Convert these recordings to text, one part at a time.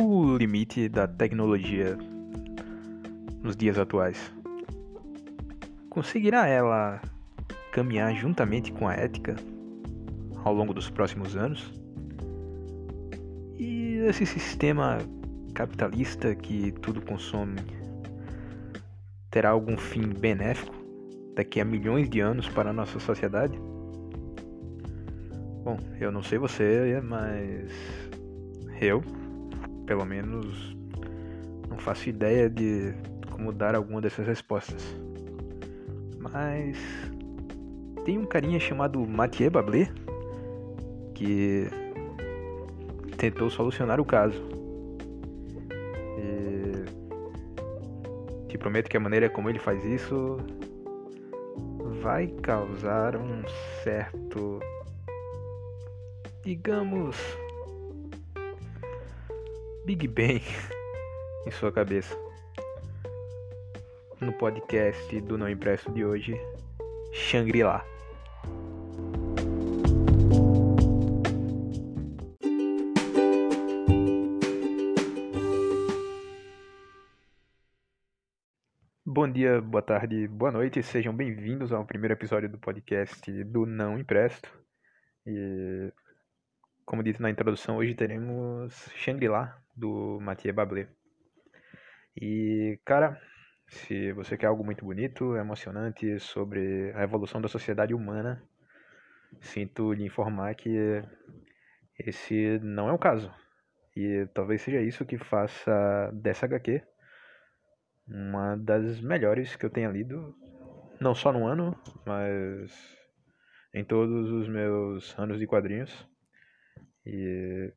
o limite da tecnologia nos dias atuais? Conseguirá ela caminhar juntamente com a ética ao longo dos próximos anos? E esse sistema capitalista que tudo consome terá algum fim benéfico daqui a milhões de anos para a nossa sociedade? Bom, eu não sei você, mas eu, pelo menos, não faço ideia de como dar alguma dessas respostas. Mas tem um carinha chamado Mathieu Bablé que tentou solucionar o caso. E te prometo que a maneira como ele faz isso vai causar um certo, digamos, Big Bang em sua cabeça. No podcast do Não Impresso de hoje, Shangri-La. Bom dia, boa tarde, boa noite, sejam bem-vindos ao primeiro episódio do podcast do Não Impresto. E, como dito na introdução, hoje teremos Shangri-La, do Mathieu Bablé. E, cara, se você quer algo muito bonito, emocionante sobre a evolução da sociedade humana, sinto lhe informar que esse não é o caso. E talvez seja isso que faça dessa HQ uma das melhores que eu tenha lido, não só no ano, mas em todos os meus anos de quadrinhos. E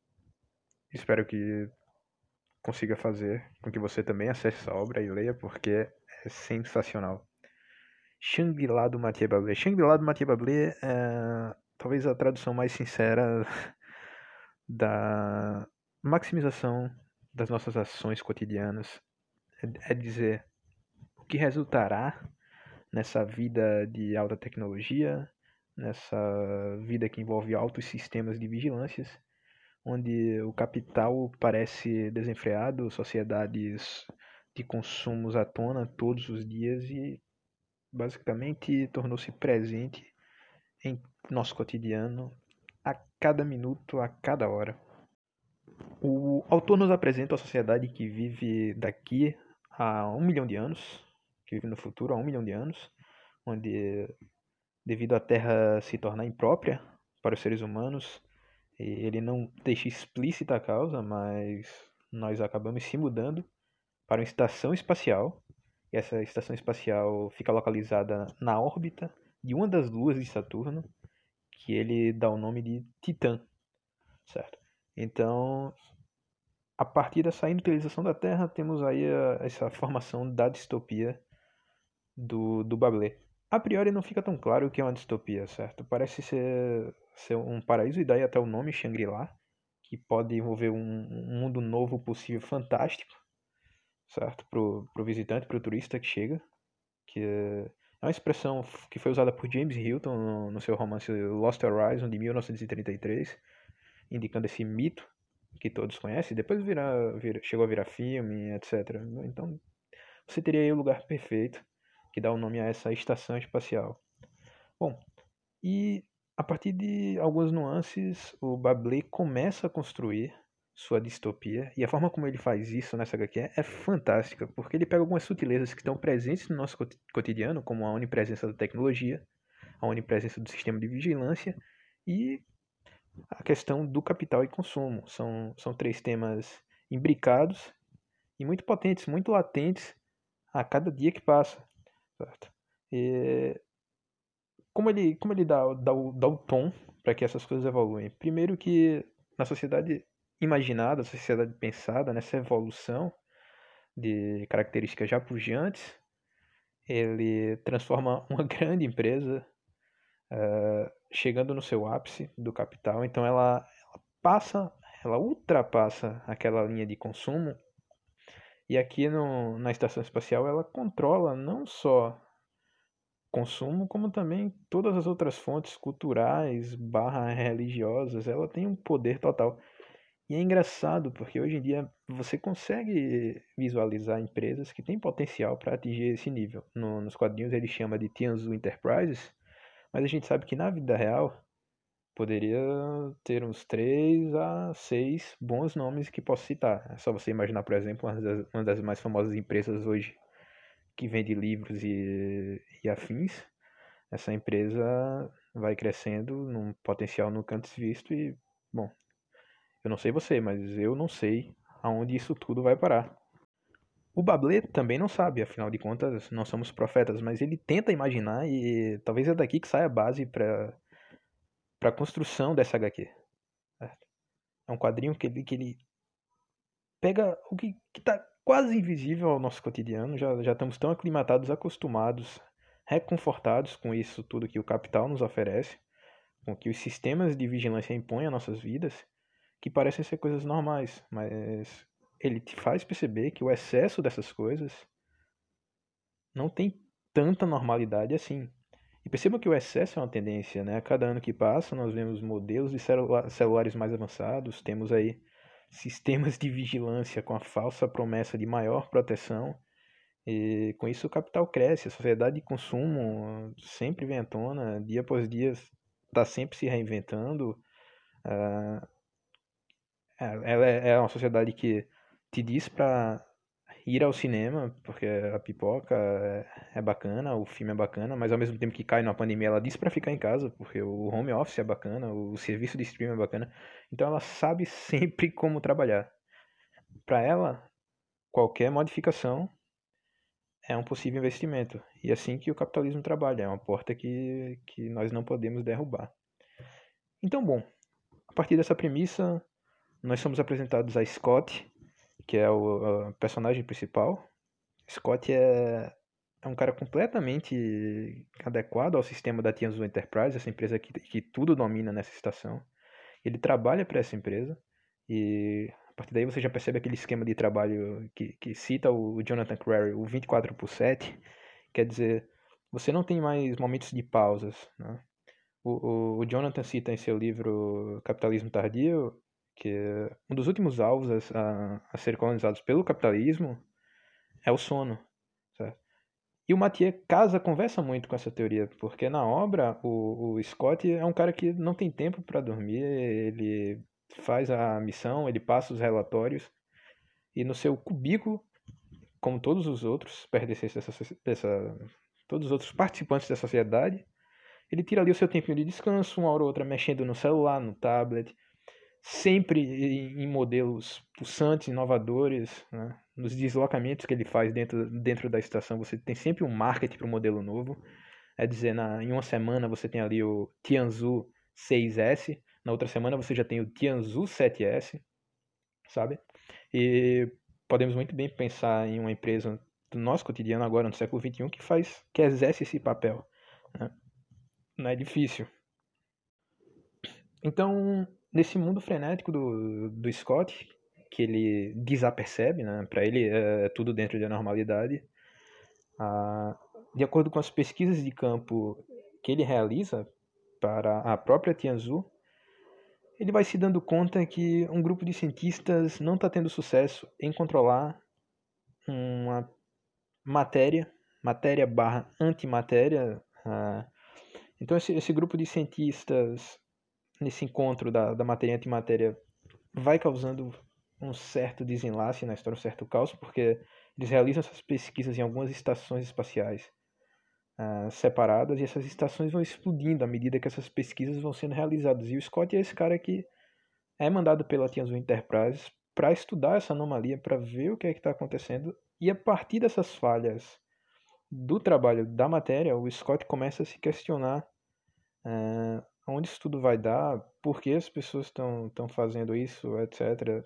espero que consiga fazer com que você também acesse essa obra e leia, porque é sensacional. Shangri-La do Mathieu Bablé. Shangri-La do Mathieu Bablé é talvez a tradução mais sincera da maximização das nossas ações cotidianas é dizer o que resultará nessa vida de alta tecnologia, nessa vida que envolve altos sistemas de vigilâncias, onde o capital parece desenfreado, sociedades de consumos à tona todos os dias e basicamente tornou-se presente em nosso cotidiano a cada minuto, a cada hora. O autor nos apresenta a sociedade que vive daqui há um milhão de anos, que vive no futuro há um milhão de anos, onde, devido à Terra se tornar imprópria para os seres humanos, ele não deixa explícita a causa, mas nós acabamos se mudando para uma estação espacial. E essa estação espacial fica localizada na órbita de uma das luas de Saturno, que ele dá o nome de Titã, certo? Então, a partir dessa inutilização da Terra, temos aí a, essa formação da distopia do, do Bablé. A priori não fica tão claro o que é uma distopia, certo? Parece ser, ser um paraíso, e daí até o nome Shangri-La, que pode envolver um, um, mundo novo possível, fantástico, certo? Para o visitante, para o turista que chega. Que é uma expressão que foi usada por James Hilton no, no seu romance Lost Horizon, de 1933, indicando esse mito que todos conhecem, depois vira, vira, chegou a virar filme, etc. Então, você teria aí o lugar perfeito que dá o nome a essa estação espacial. Bom, e a partir de algumas nuances, o Bablé começa a construir sua distopia, e a forma como ele faz isso nessa HQ é fantástica, porque ele pega algumas sutilezas que estão presentes no nosso cotidiano, como a onipresença da tecnologia, a onipresença do sistema de vigilância, e a questão do capital e consumo. São, são três temas imbricados e muito potentes, muito latentes a cada dia que passa. Certo? E como ele, como ele dá, dá, o, dá o tom para que essas coisas evoluem? Primeiro que na sociedade imaginada, sociedade pensada, nessa evolução de características já pujantes, ele transforma uma grande empresa uh, chegando no seu ápice do capital, então ela, ela passa, ela ultrapassa aquela linha de consumo e aqui no, na estação espacial ela controla não só consumo, como também todas as outras fontes culturais barra religiosas. Ela tem um poder total. E é engraçado porque hoje em dia você consegue visualizar empresas que têm potencial para atingir esse nível. No, nos quadrinhos ele chama de Tianzu Enterprises, mas a gente sabe que na vida real poderia ter uns três a seis bons nomes que posso citar. É só você imaginar, por exemplo, uma das, uma das mais famosas empresas hoje que vende livros e, e afins. Essa empresa vai crescendo num potencial nunca antes visto e, bom, eu não sei você, mas eu não sei aonde isso tudo vai parar. O Bablé também não sabe, afinal de contas, não somos profetas, mas ele tenta imaginar e talvez é daqui que saia a base para para a construção dessa HQ. É um quadrinho que ele, que ele pega o que está quase invisível ao nosso cotidiano, já, já estamos tão aclimatados, acostumados, reconfortados com isso tudo que o capital nos oferece, com que os sistemas de vigilância impõem às nossas vidas, que parecem ser coisas normais, mas ele te faz perceber que o excesso dessas coisas não tem tanta normalidade assim. E perceba que o excesso é uma tendência, né? A cada ano que passa, nós vemos modelos de celulares mais avançados, temos aí sistemas de vigilância com a falsa promessa de maior proteção. E com isso o capital cresce, a sociedade de consumo sempre vem à tona, dia após dia está sempre se reinventando. Uh, ela é, é uma sociedade que te diz para ir ao cinema, porque a pipoca é, é, bacana, o filme é bacana, mas ao mesmo tempo que cai na pandemia, ela diz para ficar em casa, porque o home office é bacana, o serviço de streaming é bacana. Então ela sabe sempre como trabalhar. Para ela, qualquer modificação é um possível investimento. E é assim que o capitalismo trabalha, é uma porta que, que nós não podemos derrubar. Então, bom, a partir dessa premissa, nós somos apresentados a Scott, que é o personagem principal. Scott é, é um cara completamente adequado ao sistema da Tianzu Enterprise, essa empresa que, que tudo domina nessa estação. Ele trabalha para essa empresa e a partir daí você já percebe aquele esquema de trabalho que, que cita o Jonathan Crary, o 24 por 7, quer dizer, você não tem mais momentos de pausas. Né? O, o, o Jonathan cita em seu livro Capitalismo Tardio que um dos últimos alvos a, a ser colonizados pelo capitalismo é o sono. Certo? E o Mathieu casa, conversa muito com essa teoria, porque na obra o, o Scott é um cara que não tem tempo para dormir, ele faz a missão, ele passa os relatórios, e no seu cubículo, como todos os outros pertencentes dessa, dessa todos os outros participantes da sociedade, ele tira ali o seu tempinho de descanso, uma hora ou outra mexendo no celular, no tablet, sempre em modelos pulsantes, inovadores, né? nos deslocamentos que ele faz dentro, dentro da estação, você tem sempre um marketing para o modelo novo. É dizer, na, em uma semana você tem ali o Tianzu 6S, na outra semana você já tem o Tianzu 7S, sabe? E podemos muito bem pensar em uma empresa do nosso cotidiano agora, no século XXI, que faz, que exerce esse papel. Né? Não é difícil. Então, nesse mundo frenético do, do Scott, que ele desapercebe, né? Para ele é, é tudo dentro da normalidade. Ah, de acordo com as pesquisas de campo que ele realiza para a própria Tianzu, ele vai se dando conta que um grupo de cientistas não está tendo sucesso em controlar uma matéria, matéria barra antimatéria. Ah, então esse, esse grupo de cientistas nesse encontro da, da matéria e antimatéria vai causando um certo desenlace na história, um certo caos, porque eles realizam essas pesquisas em algumas estações espaciais uh, separadas e essas estações vão explodindo à medida que essas pesquisas vão sendo realizadas. E o Scott é esse cara que é mandado pela Tianzu Enterprise para estudar essa anomalia, para ver o que é que está acontecendo e a partir dessas falhas do trabalho da matéria, o Scott começa a se questionar uh, onde isso tudo vai dar, por que as pessoas estão fazendo isso, etc.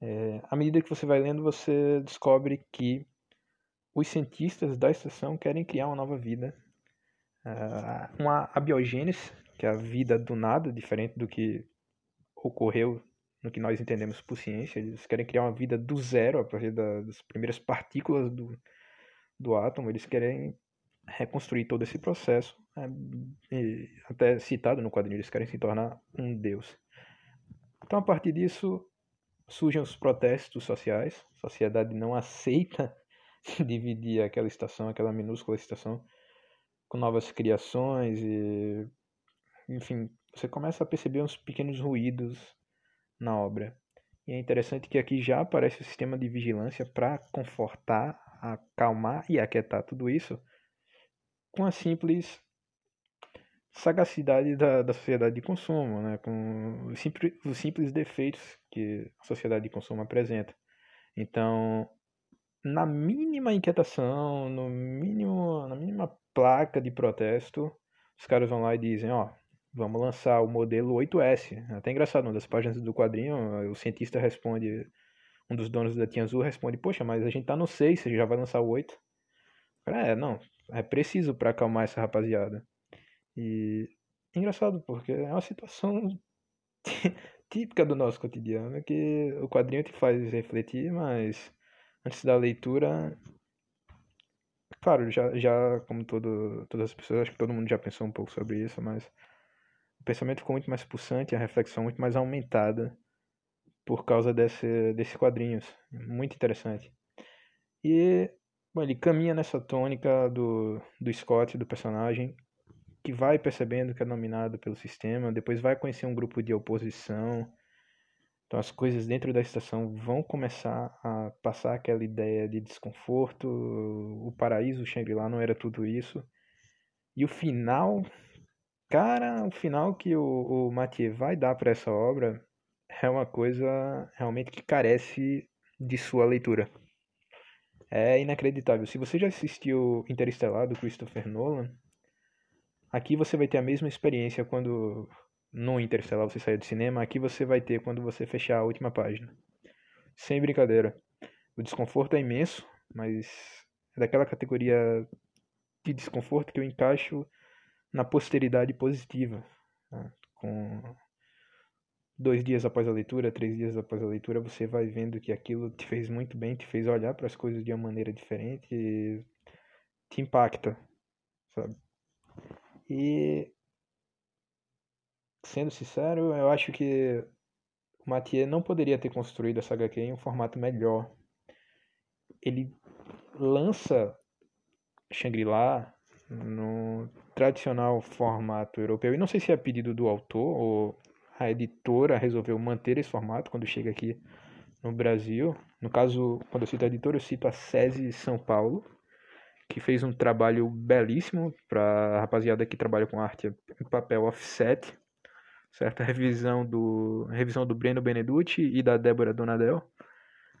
É, à medida que você vai lendo, você descobre que os cientistas da estação querem criar uma nova vida, uh, uma abiogênese, que é a vida do nada, diferente do que ocorreu no que nós entendemos por ciência. Eles querem criar uma vida do zero, a partir das primeiras partículas do, do átomo. Eles querem reconstruir todo esse processo, até citado no quadrinho, eles querem se tornar um deus. Então, a partir disso, surgem os protestos sociais, a sociedade não aceita dividir aquela estação, aquela minúscula estação, com novas criações e. Enfim, você começa a perceber uns pequenos ruídos na obra. E é interessante que aqui já aparece o sistema de vigilância para confortar, acalmar e aquietar tudo isso com a simples sagacidade da, da sociedade de consumo, né? com os simples, os simples defeitos que a sociedade de consumo apresenta. Então, na mínima inquietação, no mínimo, na mínima placa de protesto, os caras vão lá e dizem, ó, vamos lançar o modelo 8S. É até engraçado, uma das páginas do quadrinho, o cientista responde, um dos donos da Tianzu responde, poxa, mas a gente tá no 6, você já vai lançar o 8? Cara, é, não, é preciso para acalmar essa rapaziada. E é engraçado, porque é uma situação típica do nosso cotidiano, que o quadrinho te faz refletir, mas antes da leitura, claro, já, já como todo, todas as pessoas, acho que todo mundo já pensou um pouco sobre isso, mas o pensamento ficou muito mais pulsante, a reflexão muito mais aumentada por causa desse, desses quadrinhos. Muito interessante. E bom, ele caminha nessa tônica do, do Scott, do personagem, que vai percebendo que é dominado pelo sistema, depois vai conhecer um grupo de oposição. Então as coisas dentro da estação vão começar a passar aquela ideia de desconforto. O paraíso, o Shangri-La não era tudo isso. E o final, cara, o final que o, o Mathieu vai dar para essa obra é uma coisa realmente que carece de sua leitura. É inacreditável. Se você já assistiu Interestelar do Christopher Nolan, Aqui você vai ter a mesma experiência quando no Interstellar você sair do cinema, aqui você vai ter quando você fechar a última página. Sem brincadeira. O desconforto é imenso, mas é daquela categoria de desconforto que eu encaixo na posteridade positiva. Né? Com dois dias após a leitura, três dias após a leitura, você vai vendo que aquilo te fez muito bem, te fez olhar para as coisas de uma maneira diferente e te impacta, sabe? E sendo sincero, eu acho que o Mathieu não poderia ter construído essa HQ em um formato melhor. Ele lança Shangri-La no tradicional formato europeu. E não sei se é pedido do autor ou a editora resolveu manter esse formato quando chega aqui no Brasil. No caso, quando eu cito a editora, eu cito a SESI São Paulo, que fez um trabalho belíssimo para a rapaziada que trabalha com arte em papel offset, certa revisão do revisão do Breno Beneducci e da Débora Donadel,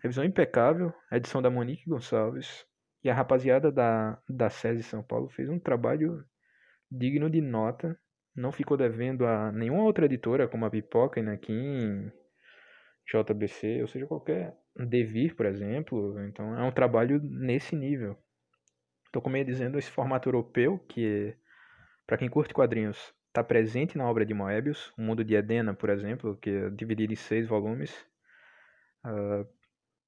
revisão impecável, edição da Monique Gonçalves e a rapaziada da da SESI São Paulo fez um trabalho digno de nota, não ficou devendo a nenhuma outra editora como a Pipoca, Inakin, JBC, ou seja, qualquer Devir, por exemplo. Então é um trabalho nesse nível. Então, como ia dizendo, esse formato europeu, que para quem curte quadrinhos, está presente na obra de Moebius, O Mundo de Edena, por exemplo, que é dividido em seis volumes, uh,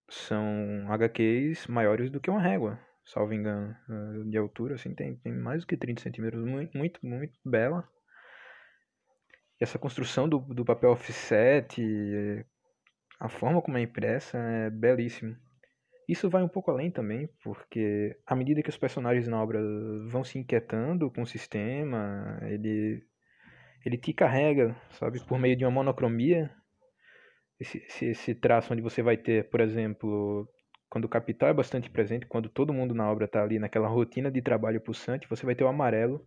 são HQs maiores do que uma régua, salvo engano, uh, de altura, assim, tem, tem mais do que 30 centímetros, muito, muito, muito bela. E essa construção do, do papel offset, a forma como é impressa é belíssimo. Isso vai um pouco além também, porque à medida que os personagens na obra vão se inquietando com o sistema, ele, ele te carrega, sabe, por meio de uma monocromia. Esse, esse, esse traço onde você vai ter, por exemplo, quando o capital é bastante presente, quando todo mundo na obra está ali naquela rotina de trabalho pulsante, você vai ter o amarelo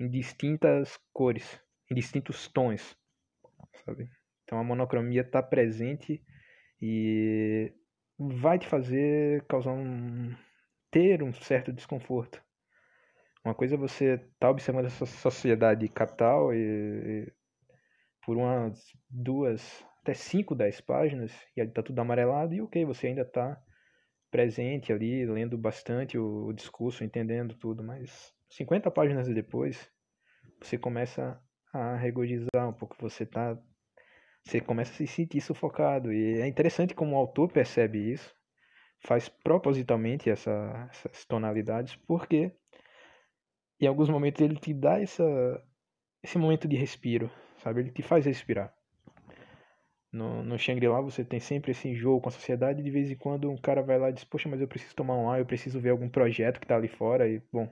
em distintas cores, em distintos tons, sabe? Então a monocromia está presente e vai te fazer causar um ter um certo desconforto. Uma coisa é você estar tá observando essa sociedade capital e, e, por umas duas, até cinco, dez páginas e está tudo amarelado e ok, você ainda está presente ali, lendo bastante o, o discurso, entendendo tudo, mas 50 páginas depois você começa a regozijar um pouco, você está você começa a se sentir sufocado. E é interessante como o autor percebe isso, faz propositalmente essa, essas tonalidades, porque em alguns momentos ele te dá essa, esse momento de respiro, sabe? Ele te faz respirar. No, no Shangri-La você tem sempre esse enjoo com a sociedade de vez em quando um cara vai lá e diz, poxa, mas eu preciso tomar um ar, eu preciso ver algum projeto que tá ali fora e, bom,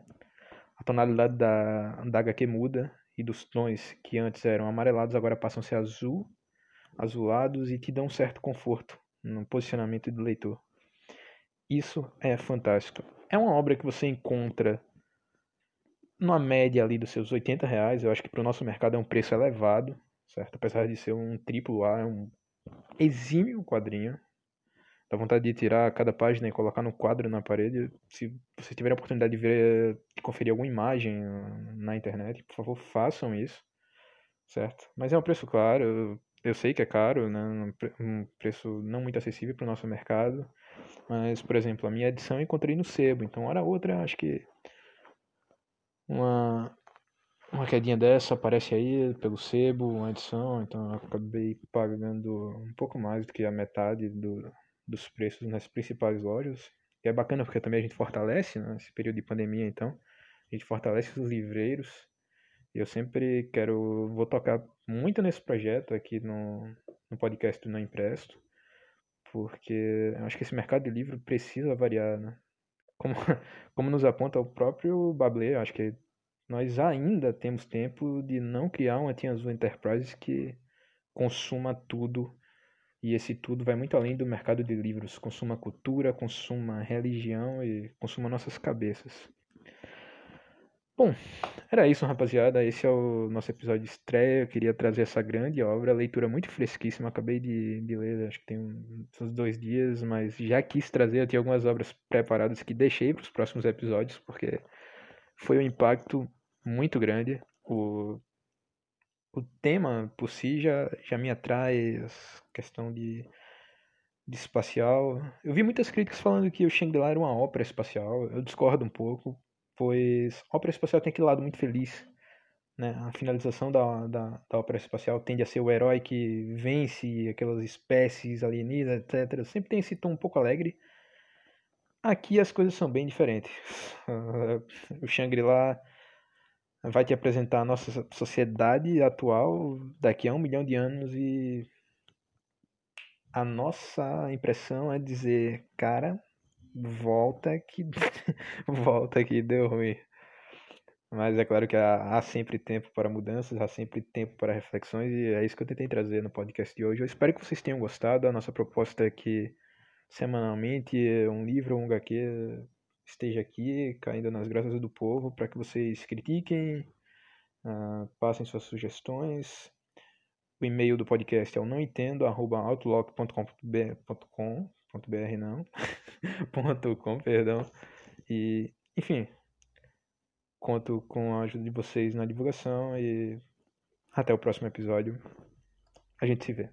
a tonalidade da, da HQ muda e dos tons que antes eram amarelados agora passam a ser azul, azulados e te dão certo conforto no posicionamento do leitor. Isso é fantástico. É uma obra que você encontra numa média ali dos seus 80 reais. Eu acho que para o nosso mercado é um preço elevado, certo? Apesar de ser um triplo A, é um exímio quadrinho. Dá vontade de tirar cada página e colocar no quadro na parede. Se você tiver a oportunidade de ver, de conferir alguma imagem na internet, por favor, façam isso, certo? Mas é um preço claro. Eu sei que é caro, né? Um preço não muito acessível para o nosso mercado. Mas, por exemplo, a minha edição eu encontrei no sebo. Então, hora outra, acho que uma, uma quedinha dessa aparece aí pelo sebo, uma edição. Então, eu acabei pagando um pouco mais do que a metade do, dos preços nas principais lojas. E é bacana porque também a gente fortalece, né, nesse período de pandemia, então, a gente fortalece os livreiros. Eu sempre quero, vou tocar muito nesse projeto aqui no, no podcast do Não Empresto, porque eu acho que esse mercado de livro precisa variar, né? Como, como nos aponta o próprio Bablé, acho que nós ainda temos tempo de não criar uma Tia Azul Enterprise que consuma tudo e esse tudo vai muito além do mercado de livros. Consuma cultura, consuma religião e consuma nossas cabeças. Bom, era isso, rapaziada. Esse é o nosso episódio de estreia. Eu queria trazer essa grande obra, leitura muito fresquíssima. Acabei de, de ler, acho que tem uns dois dias, mas já quis trazer. Eu tinha algumas obras preparadas que deixei para os próximos episódios, porque foi um impacto muito grande. O o tema por si já, já me atrai, questão de, de espacial. Eu vi muitas críticas falando que o Shangri-La era uma ópera espacial. Eu discordo um pouco, pois a ópera espacial tem aquele lado muito feliz. Né? A finalização da, da, da ópera espacial tende a ser o herói que vence aquelas espécies alienígenas, etc. Sempre tem esse tom um pouco alegre. Aqui as coisas são bem diferentes. o Shangri-La vai te apresentar a nossa sociedade atual daqui a um milhão de anos e a nossa impressão é dizer, cara, volta que volta que deu ruim. Mas é claro que há, há, sempre tempo para mudanças, há sempre tempo para reflexões e é isso que eu tentei trazer no podcast de hoje. Eu espero que vocês tenham gostado. A nossa proposta é que semanalmente um livro um HQ esteja aqui, caindo nas graças do povo, para que vocês critiquem, uh, passem suas sugestões. O e-mail do podcast é o nãoentendo@outlook.com.br não, .com, perdão. E, enfim, conto com a ajuda de vocês na divulgação e até o próximo episódio. A gente se vê.